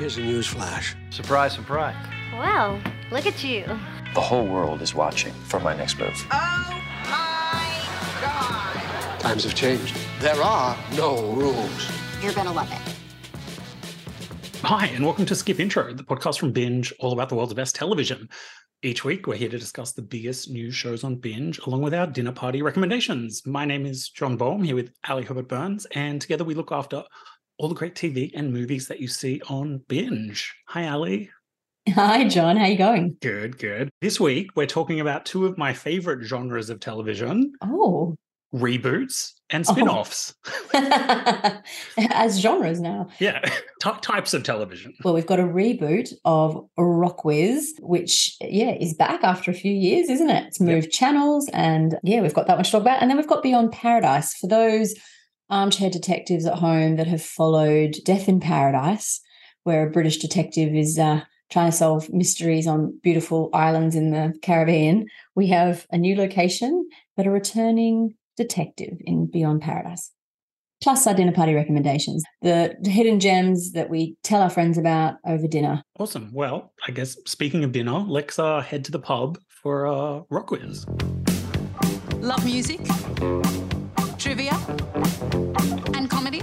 Here's a news flash. Surprise, surprise. Well, look at you. The whole world is watching for my next move. Oh my God! Times have changed. There are no rules. You're gonna love it. Hi, and welcome to Skip Intro, the podcast from Binge, all about the world's best television. Each week, we're here to discuss the biggest news shows on Binge, along with our dinner party recommendations. My name is John Baum, here with Ali Herbert Burns, and together we look after all the great TV and movies that you see on Binge. Hi, Ali. Hi, John. How you going? Good, good. This week, we're talking about two of my favorite genres of television Oh, reboots and Oh. spin offs. as genres now. yeah, Ty- types of television. Well, we've got a reboot of Rockwiz, which, yeah, is back after a few years, isn't it? It's moved channels, and yeah, we've got that one to talk about. And then we've got Beyond Paradise for those armchair detectives at home that have followed Death in Paradise, where a British detective is uh, trying to solve mysteries on beautiful islands in the Caribbean. We have a new location, but a returning detective in Beyond Paradise. Plus, our dinner party recommendations, the hidden gems that we tell our friends about over dinner. Awesome. Well, I guess speaking of dinner, let's uh, head to the pub for uh, rock quiz. Love music, trivia, and comedy?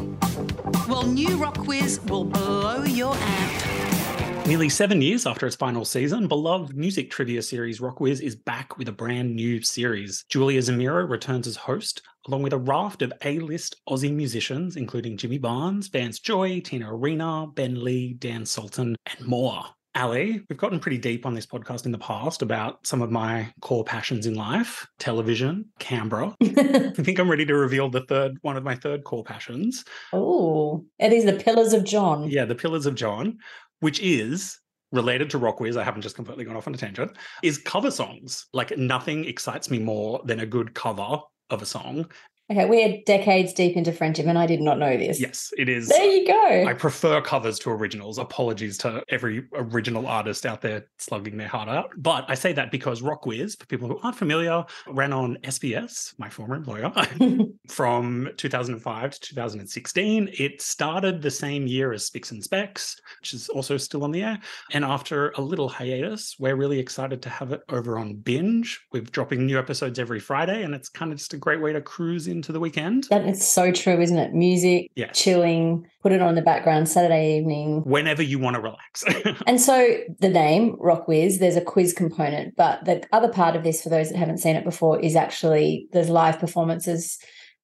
Well, new Rock Quiz will blow your amp. Nearly seven years after its final season, beloved music trivia series Rockwiz is back with a brand new series. Julia Zemiro returns as host, along with a raft of A-list Aussie musicians, including Jimmy Barnes, Vance Joy, Tina Arena, Ben Lee, Dan Sultan, and more. Ali, we've gotten pretty deep on this podcast in the past about some of my core passions in life television, Canberra. I think I'm ready to reveal the third one of my third core passions. oh, it is the Pillars of John. Yeah, the Pillars of John, which is related to Rockwiz. I haven't just completely gone off on a tangent. Is cover songs. Like nothing excites me more than a good cover of a song. Okay, we're decades deep into friendship, and I did not know this. Yes, it is. There you go. I prefer covers to originals. Apologies to every original artist out there slugging their heart out. But I say that because Rockwiz, for people who aren't familiar, ran on SBS, my former employer, from 2005 to 2016. It started the same year as Spicks and Specks, which is also still on the air. And after a little hiatus, we're really excited to have it over on Binge. We're dropping new episodes every Friday, and it's kind of just a great way to cruise into the weekend. that is so true, isn't it? Music, Yes. chilling, put it on the background Saturday evening. Whenever you want to relax. And so the name Rockwiz, there's a quiz component, but the other part of this, for those that haven't seen it before, is actually there's live performances.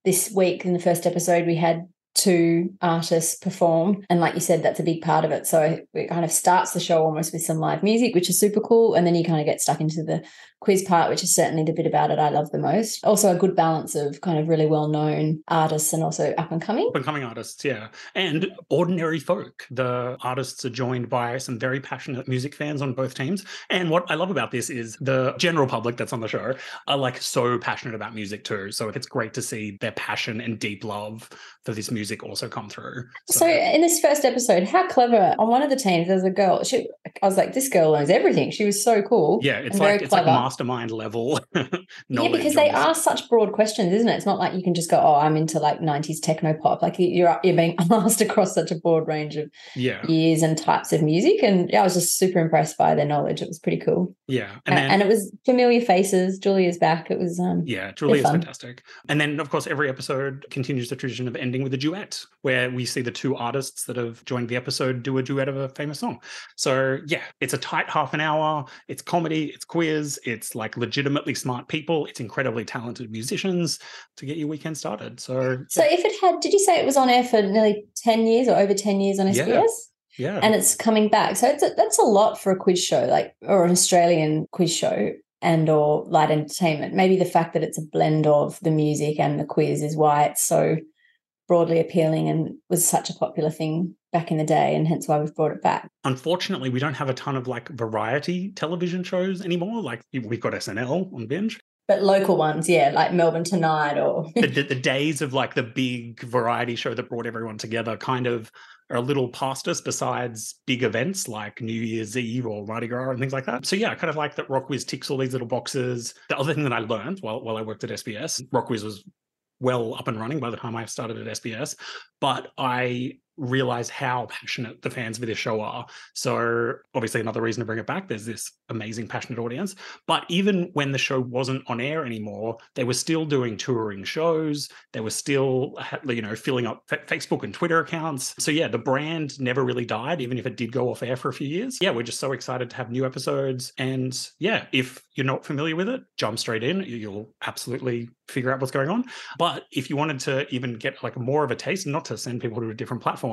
This week in the first episode, we had two artists perform, and like you said, that's a big part of it. So it kind of starts the show almost with some live music, which is super cool, and then you kind of get stuck into the quiz part, which is certainly the bit about it I love the most. Also, a good balance of kind of really well known artists and also up and coming. up and coming artists, yeah. And ordinary folk. The artists are joined by some very passionate music fans on both teams. And what I love about this is the general public that's on the show are like so passionate about music too. So it's great to see their passion and deep love for this music also come through. So in this first episode, how clever on one of the teams there's a girl. She I was like, this girl knows everything. She was so cool. yeah, it's like it's like clever. Mastermind level. Yeah, because they ask such broad questions, isn't it? It's not like you can just go, "Oh, I'm into like '90s techno pop." Like you're you're being asked across such a broad range of Yeah, years and types of music, and yeah, I was just super impressed by their knowledge. It was pretty cool, yeah. and, then and it was familiar faces. Julia's back. It was um, Yeah, Julie is fantastic. And then, of course, every episode continues the tradition of ending with a duet, where we see the two artists that have joined the episode do a duet of a famous song. So, yeah, it's a tight half an hour. It's comedy, it's quiz, it's like legitimately smart people, it's incredibly talented musicians to get your weekend started. So, So if it had, did you say it was on air for nearly ten years or over ten years on Yeah. SBS? yeah. and it's coming back. So it's a, that's a lot for a quiz show, like or an Australian quiz show and or light entertainment. Maybe the fact that it's a blend of the music and the quiz is why it's so broadly appealing and was such a popular thing back in the day, and hence why we've brought it back. Unfortunately, we don't have a ton of like variety television shows anymore. Like we've got SNL on binge. But local ones, yeah, like Melbourne Tonight or the, the, the days of like the big variety show that brought everyone together kind of are a little past us besides big events like New Year's Eve or Mardi Gras and things like that. So yeah, I kind of like that Rockwiz ticks all these little boxes. The other thing that I learned while, while I worked at SBS, Rockwiz was well up and running by the time I started at SBS, but I realize how passionate the fans of this show are. So, obviously, another reason to bring it back, there's this amazing, passionate audience. But even when the show wasn't on air anymore, they were still doing touring shows. They were still, you know, filling up Facebook and Twitter accounts. So, yeah, the brand never really died, even if it did go off air for a few years. Yeah, we're just so excited to have new episodes. And yeah, if you're not familiar with it, jump straight in. You'll absolutely figure out what's going on. But if you wanted to even get like more of a taste, not to send people to a different platform,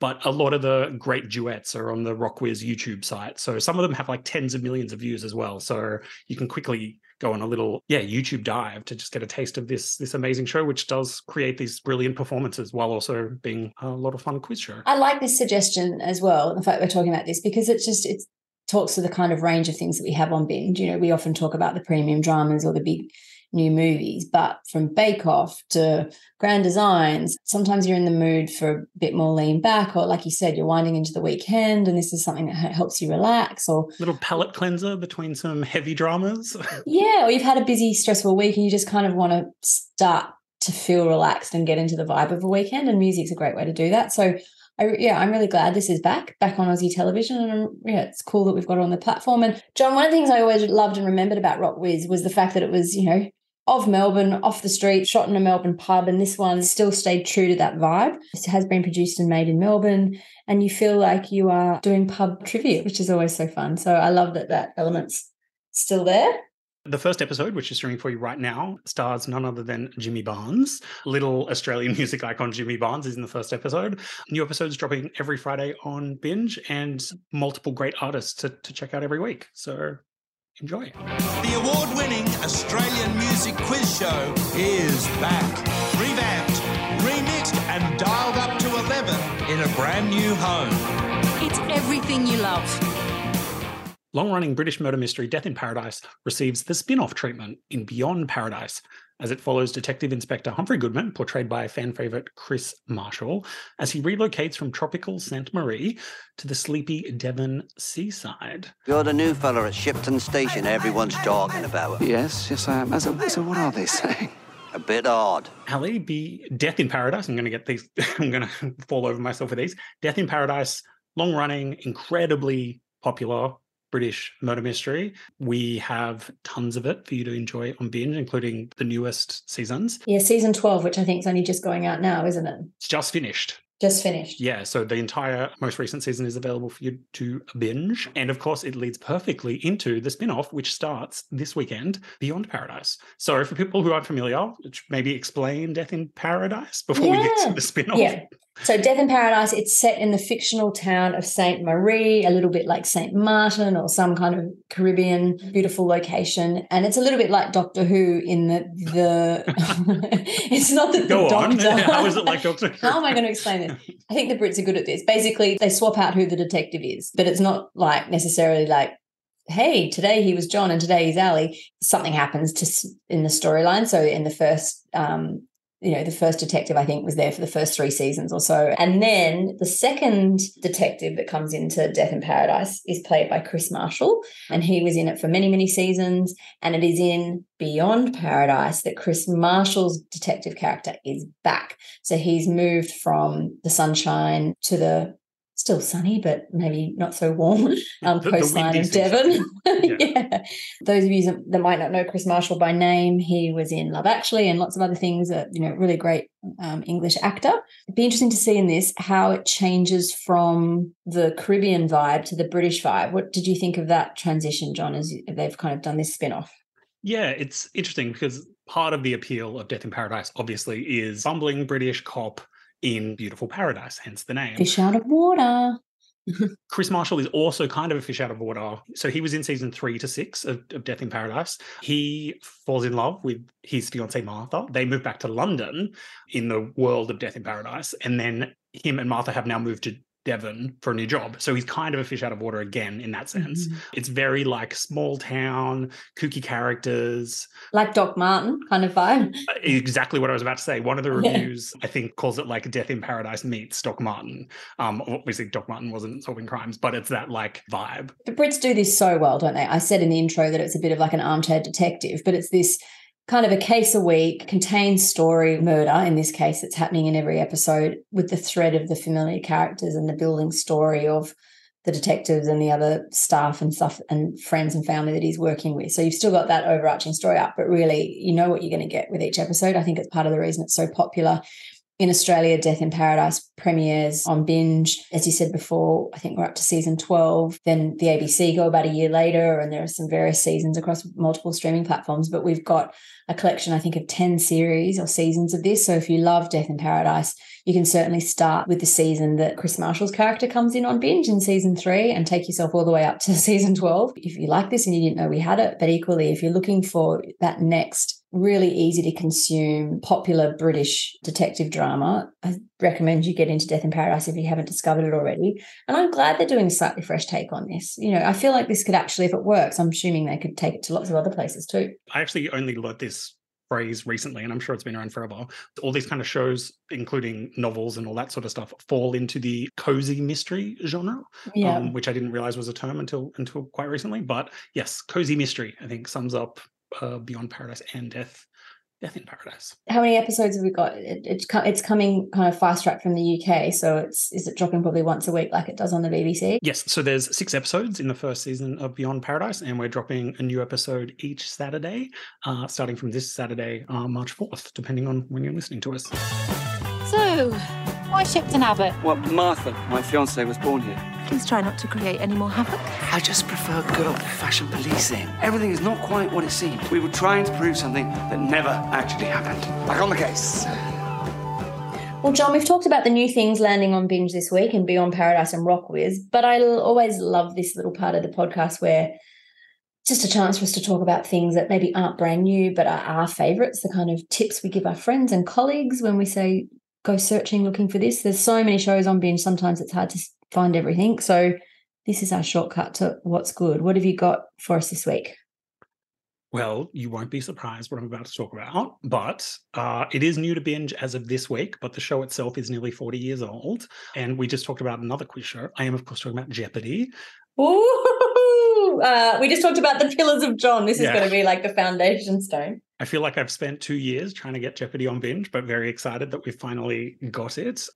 but a lot of the great duets are on the Rockwiz YouTube site. So some of them have like tens of millions of views as well. So you can quickly go on a little yeah YouTube dive to just get a taste of this this amazing show, which does create these brilliant performances while also being a lot of fun quiz show. I like this suggestion as well. The fact we're talking about this because it's just it talks to the kind of range of things that we have on binge. You know, we often talk about the premium dramas or the big new movies, but from Bake Off to Grand Designs, sometimes you're in the mood for a bit more lean back, or like you said, you're winding into the weekend and this is something that helps you relax, or little palate cleanser between some heavy dramas. yeah, or you've had a busy, stressful week and you just kind of want to start to feel relaxed and get into the vibe of a weekend, and music's a great way to do that. So I, yeah, I'm really glad this is back, back on Aussie television. And yeah, it's cool that we've got it on the platform. And John, one of the things I always loved and remembered about Rockwiz was the fact that it was, you know, of Melbourne, off the street, shot in a Melbourne pub, and this one still stayed true to that vibe. It has been produced and made in Melbourne, and you feel like you are doing pub trivia, which is always so fun. So I love that that element's still there. The first episode, which is streaming for you right now, stars none other than Jimmy Barnes. Little Australian music icon Jimmy Barnes is in the first episode. New episodes dropping every Friday on Binge and multiple great artists to, to check out every week. So Enjoy. The award winning Australian music quiz show is back. Revamped, remixed, and dialed up to 11 in a brand new home. It's everything you love. Long running British murder mystery Death in Paradise receives the spin off treatment in Beyond Paradise, as it follows Detective Inspector Humphrey Goodman, portrayed by fan favourite Kris Marshall, as he relocates from tropical Sainte Marie to the sleepy Devon seaside. You're the new fella at Shipton Station everyone's talking about. Yes, yes, I am. So, so what are they saying? A bit odd. Ali, be Death in Paradise. I'm going to get these, I'm going to fall over myself with these. Death in Paradise, long running, incredibly popular British murder mystery. We have tons of it for you to enjoy on binge, including the newest seasons. Yeah, season 12, which I think is only just going out now, isn't it? It's just finished. Just finished. Yeah, so the entire most recent season is available for you to binge. And of course, it leads perfectly into the spin off, which starts this weekend, Beyond Paradise. So, for people who aren't familiar, maybe explain Death in Paradise before yeah. we get to the spin off. Yeah. So, Death in Paradise, it's set in the fictional town of Saint Marie, a little bit like Saint Martin or some kind of Caribbean beautiful location. And it's a little bit like Doctor Who in the the. it's not that Go the on. Doctor. How is it like Doctor Who? How am I going to explain it? I think the Brits are good at this. Basically, they swap out who the detective is, but it's not like necessarily like hey, today he was John and today he's Ali. Something happens to in the storyline. So in the first um, you know, the first detective, I think, was there for the first three seasons or so. And then the second detective that comes into Death in Paradise is played by Kris Marshall. And he was in it for many, many seasons. And it is in Beyond Paradise that Kris Marshall's detective character is back. So he's moved from the sunshine to the still sunny, but maybe not so warm um, coastline of Devon. yeah. yeah. Those of you that might not know Kris Marshall by name, he was in Love Actually and lots of other things. That, you know, really great um, English actor. It'd be interesting to see in this how it changes from the Caribbean vibe to the British vibe. What did you think of that transition, John, as they've kind of done this spin off? Yeah, it's interesting because part of the appeal of Death in Paradise, obviously, is bumbling British cop in beautiful paradise, hence the name. Fish out of water. Kris Marshall is also kind of a fish out of water. So he was in season three to six of, of, Death in Paradise. He falls in love with his fiancee Martha. They move back to London in the world of Death in Paradise. And then him and Martha have now moved to Devon for a new job. So he's kind of a fish out of water again in that sense. Mm-hmm. It's very like small town, kooky characters. Like Doc Martin kind of vibe. Uh, exactly what I was about to say. One of the reviews, yeah. I think, calls it like Death in Paradise meets Doc Martin. Um, obviously, Doc Martin wasn't solving crimes, but it's that like vibe. The Brits do this so well, don't they? I said in the intro that it's a bit of like an armchair detective, but it's this kind of a case a week, contained story, murder. In this case, it's happening in every episode with the thread of the familiar characters and the building story of the detectives and the other staff and stuff and friends and family that he's working with. So you've still got that overarching story up, but really you know what you're going to get with each episode. I think it's part of the reason it's so popular. In Australia, Death in Paradise premieres on binge. As you said before, I think we're up to season 12. Then the ABC go about a year later, and there are some various seasons across multiple streaming platforms. But we've got a collection, I think, of 10 series or seasons of this. So if you love Death in Paradise, you can certainly start with the season that Kris Marshall's character comes in on binge in season three and take yourself all the way up to season 12 if you like this and you didn't know we had it. But equally, if you're looking for that next really easy to consume popular British detective drama, I recommend you get into Death in Paradise if you haven't discovered it already. And I'm glad they're doing a slightly fresh take on this. You know, I feel like this could actually, if it works, I'm assuming they could take it to lots of other places too. I actually only learned this phrase recently, and I'm sure it's been around for a while. All these kind of shows, including novels and all that sort of stuff, fall into the cozy mystery genre, Yeah. um, which I didn't realize was a term until until quite recently. But yes, cozy mystery, I think sums up uh, Beyond Paradise and Death, Death in Paradise. How many episodes have we got? It, it's co- it's coming kind of fast track from the UK, so it's is it dropping probably once a week like it does on the BBC? Yes, so there's six episodes in the first season of Beyond Paradise, and we're dropping a new episode each Saturday, uh, starting from this Saturday, uh, March 4th, depending on when you're listening to us. So, why Shipton Abbott? Well, Martha, my fiance, was born here. Please try not to create any more havoc. I just prefer good old fashioned policing. Everything is not quite what it seems. We were trying to prove something that never actually happened. Back on the case. Well, John, we've talked about the new things landing on binge this week and Beyond Paradise and Rockwiz, but I always love this little part of the podcast where it's just a chance for us to talk about things that maybe aren't brand new, but are our favorites, the kind of tips we give our friends and colleagues when we say, go searching, looking for this. There's so many shows on binge, sometimes it's hard to find everything. So, this is our shortcut to what's good. What have you got for us this week? Well, you won't be surprised what I'm about to talk about, but uh, it is new to binge as of this week, but the show itself is nearly 40 years old. And we just talked about another quiz show. I am, of course, talking about Jeopardy. Ooh, uh, we just talked about the pillars of John. This is Yeah. going to be like the foundation stone. I feel like I've spent two years trying to get Jeopardy on binge, but very excited that we finally got it.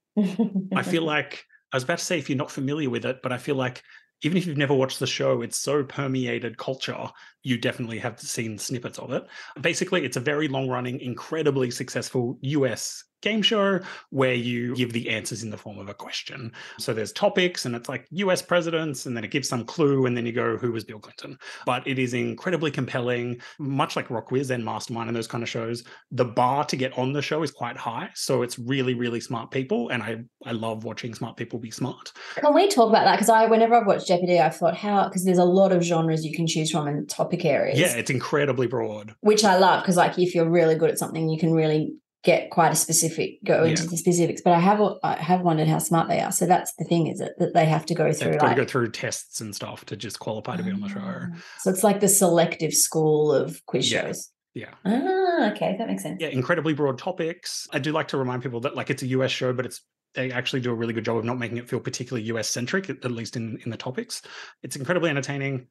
I feel like I was about to say if you're not familiar with it, but I feel like even if you've never watched the show, it's so permeated culture, you definitely have seen snippets of it. Basically, it's a very long running, incredibly successful US game show where you give the answers in the form of a question. So there's topics and it's like US presidents, and then it gives some clue, and then you go, who was Bill Clinton? But it is incredibly compelling, much like Rockwiz and Mastermind and those kind of shows. The bar to get on the show is quite high. So it's really, really smart people. And I, I love watching smart people be smart. Can we talk about that? Because I, whenever I've watched Jeopardy, I've thought how because there's a lot of genres you can choose from and topic areas. Yeah, it's incredibly broad. which I love because like if you're really good at something, you can really get quite a specific go into Yeah. the specifics. But I have I have wondered how smart they are. So that's the thing, is it that they have to go through like to go through tests and stuff to just qualify to be on the show. Ah. So it's like the selective school of quiz Yeah. shows. Yeah. Ah, okay, that makes sense. Yeah, incredibly broad topics. I do like to remind people that like it's a US show, but it's they actually do a really good job of not making it feel particularly US centric, at at least in in the topics. It's incredibly entertaining.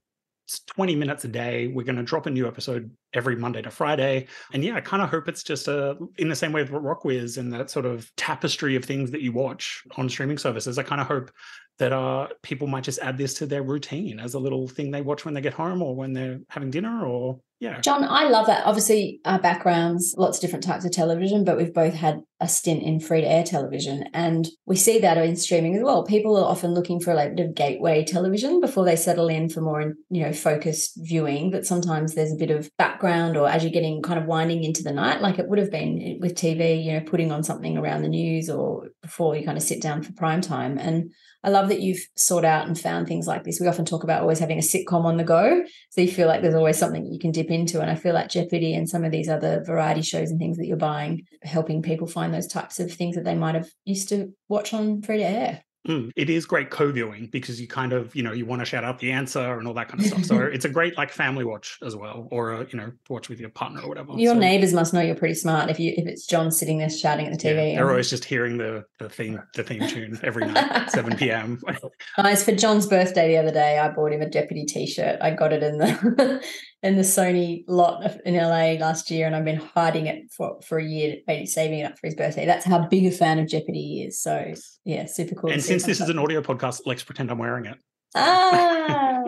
It's 20 minutes a day. We're going to drop a new episode every Monday to Friday. And yeah, I kind of hope it's just a, in the same way that Rockwiz and that sort of tapestry of things that you watch on streaming services. I kind of hope that uh, people might just add this to their routine as a little thing they watch when they get home or when they're having dinner or yeah. John, I love that. Obviously, our backgrounds, lots of different types of television, but we've both had a stint in free to air television. And we see that in streaming as well. People are often looking for a bit of gateway television before they settle in for more, you know, focused viewing. But sometimes there's a bit of background or as you're getting kind of winding into the night, like it would have been with TV, you know, putting on something around the news or before you kind of sit down for prime time. And I love that you've sought out and found things like this. We often talk about always having a sitcom on the go. So you feel like there's always something you can dip into. And I feel like Jeopardy and some of these other variety shows and things that you're buying, helping people find those types of things that they might have used to watch on free to air. Mm, it is great co-viewing because you kind of you know you want to shout out the answer and all that kind of stuff. So it's a great like family watch as well, or uh, you know watch with your partner or whatever. Your So, neighbors must know you're pretty smart if you if it's John sitting there shouting at the yeah, TV. they're always just hearing the the theme the theme tune every night, seven p.m. Guys, for John's birthday the other day, I bought him a Jeopardy T-shirt. I got it in the in the Sony lot in LA last year, and I've been hiding it for, for a year, saving it up for his birthday. That's how big a fan of Jeopardy he is. So yeah, super cool. and since this is an audio podcast, let's pretend I'm wearing it. ah,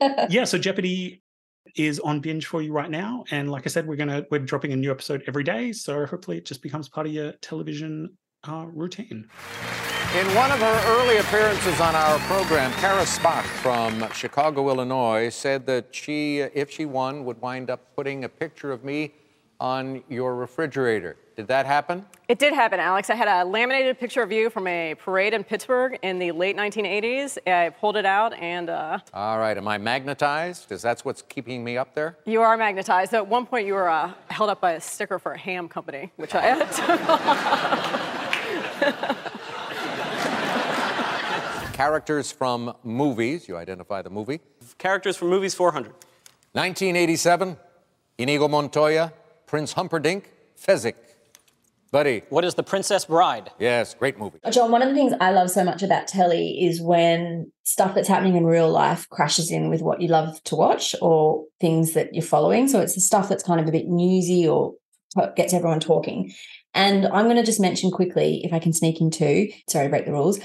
Yeah, so Jeopardy is on binge for you right now, and like I said, we're gonna we're dropping a new episode every day, so hopefully it just becomes part of your television uh, routine. In one of her early appearances on our program, Kara Spak from Chicago, Illinois, said that she, if she won, would wind up putting a picture of me on your refrigerator. Did that happen? It did happen, Alex. I had a laminated picture of you from a parade in Pittsburgh in the late 1980s. I pulled it out, and uh, All right, am I magnetized? Is that what's keeping me up there? you are magnetized. At one point, you were uh, held up by a sticker for a ham company, which I. Characters from movies. You identify the movie. Characters from movies 400. 1987, Inigo Montoya, Prince Humperdinck, Fezzik. Buddy. What is The Princess Bride? Yes, great movie. John, one of the things I love so much about telly is when stuff that's happening in real life crashes in with what you love to watch or things that you're following. So it's the stuff that's kind of a bit newsy or gets everyone talking. And I'm going to just mention quickly, if I can sneak in two, sorry to break the rules,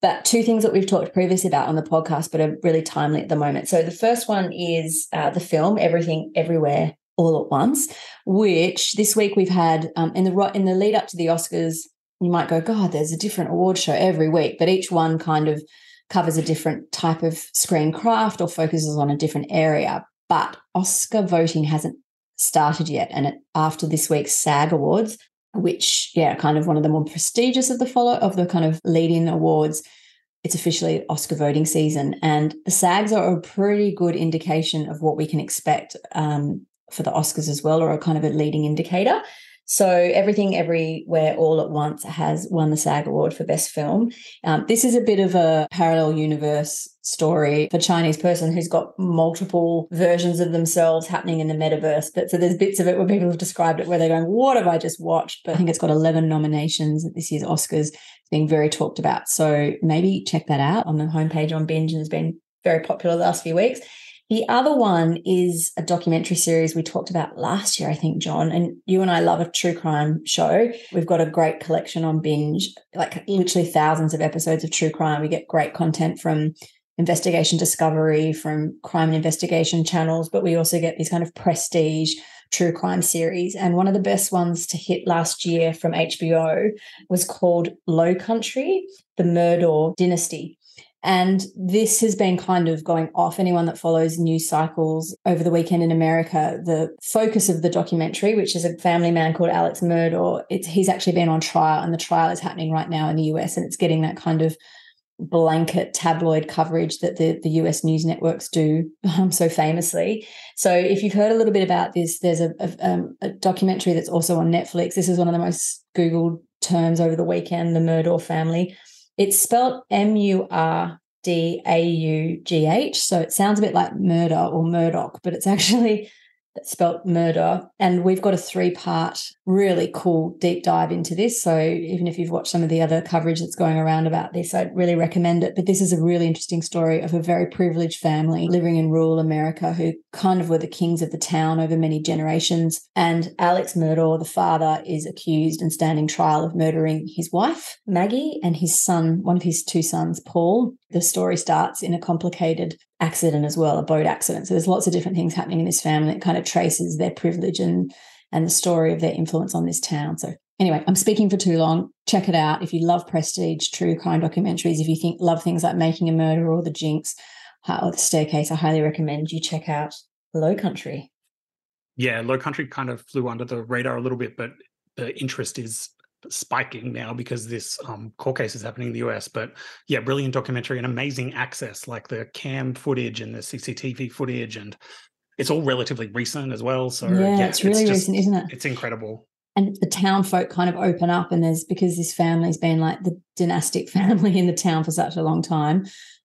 but two things that we've talked previously about on the podcast, but are really timely at the moment. So the first one is uh, the film Everything Everywhere All at Once, which this week we've had um, in the in the lead up to the Oscars. You might go, God, there's a different award show every week, but each one kind of covers a different type of screen craft or focuses on a different area. But Oscar voting hasn't started yet, and it, after this week's SAG Awards, which yeah, kind of one of the more prestigious of the follow of the kind of leading awards. It's officially Oscar voting season, and the SAGs are a pretty good indication of what we can expect um, for the Oscars as well, or a kind of a leading indicator. So everything, everywhere, all at once has won the SAG award for best film. Um, this is a bit of a parallel universe story for a Chinese person who's got multiple versions of themselves happening in the metaverse. But so there's bits of it where people have described it where they're going, "What have I just watched?" But I think it's got 11 nominations at this year's Oscars. Being very talked about. So maybe check that out on the homepage on Binge, and has been very popular the last few weeks. The other one is a documentary series we talked about last year, I think, John. And you and I love a true crime show. We've got a great collection on binge, like literally thousands of episodes of true crime. We get great content from investigation discovery, from crime and investigation channels, but we also get these kind of prestige true crime series. And one of the best ones to hit last year from HBO was called Low Country, the Murdaugh Dynasty. And this has been kind of going off. Anyone that follows news cycles over the weekend in America, the focus of the documentary, which is a family man called Alex Murdaugh, it's he's actually been on trial, and the trial is happening right now in the US, and it's getting that kind of blanket tabloid coverage that the, the US news networks do um, so famously. So, if you've heard a little bit about this, there's a, a, um, a documentary that's also on Netflix. This is one of the most Googled terms over the weekend the Murdaugh family. It's spelled M U R D A U G H. So it sounds a bit like murder or Murdoch, but it's actually spelt murder. And we've got a three part, really cool deep dive into this. So even if you've watched some of the other coverage that's going around about this, I'd really recommend it. But this is a really interesting story of a very privileged family living in rural America who kind of were the kings of the town over many generations. And Alex Murdaugh, the father, is accused and standing trial of murdering his wife, Maggie, and his son, one of his two sons, Paul. The story starts in a complicated accident as well, a boat accident. So there's lots of different things happening in this family that kind of traces their privilege and and the story of their influence on this town. So anyway, I'm speaking for too long. Check it out. If you love prestige, true crime documentaries, if you think love things like Making a Murder or The Jinx or The Staircase, I highly recommend you check out Low Country. Yeah, Low Country kind of flew under the radar a little bit, but the interest is spiking now because this um, court case is happening in the US. But yeah, brilliant documentary and amazing access, like the cam footage and the CCTV footage, and it's all relatively recent as well. So yeah, yeah it's really just- recent, isn't it? It's incredible. and the town folk kind of open up and there's because this family's been like the dynastic family in the town for such a long time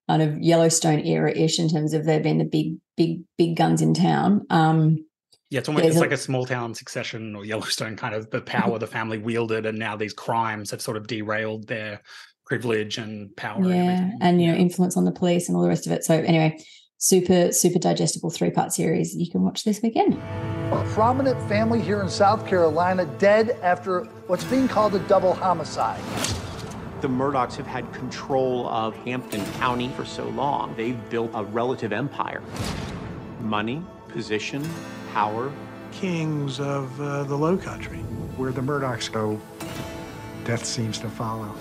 kind of yellowstone era-ish in terms of they've been the big big big guns in town um Yeah, it's almost it's like a small town succession or Yellowstone kind of the power the family wielded, and now these crimes have sort of derailed their privilege and power. yeah everything. and you know influence on the police and all the rest of it so anyway super, super digestible three part series you can watch this weekend. A prominent family here in South Carolina dead after what's being called a double homicide. The Murdaughs have had control of Hampton County for so long. They've built a relative empire. Money, position, power. Kings of uh, the Low Country. Where the Murdaughs go, death seems to follow.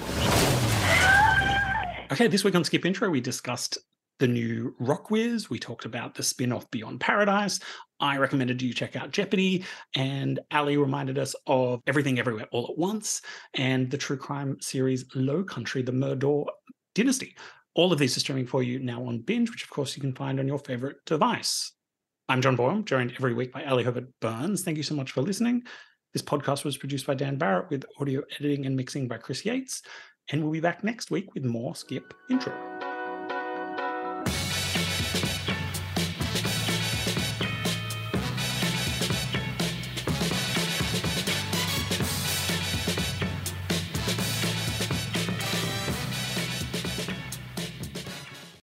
Okay, this week on Skip Intro, we discussed the new Rockwiz. We talked about the spin off Beyond Paradise. I recommended you check out Jeopardy, and Ali reminded us of Everything Everywhere All at Once and the true crime series Low Country, the Murdaugh Dynasty. All of these are streaming for you now on Binge, which of course you can find on your favorite device. I'm John Boyle, joined every week by Ali Herbert Burns. Thank you so much for listening. This podcast was produced by Dan Barrett with audio editing and mixing by Chris Yates. And we'll be back next week with more Skip Intro.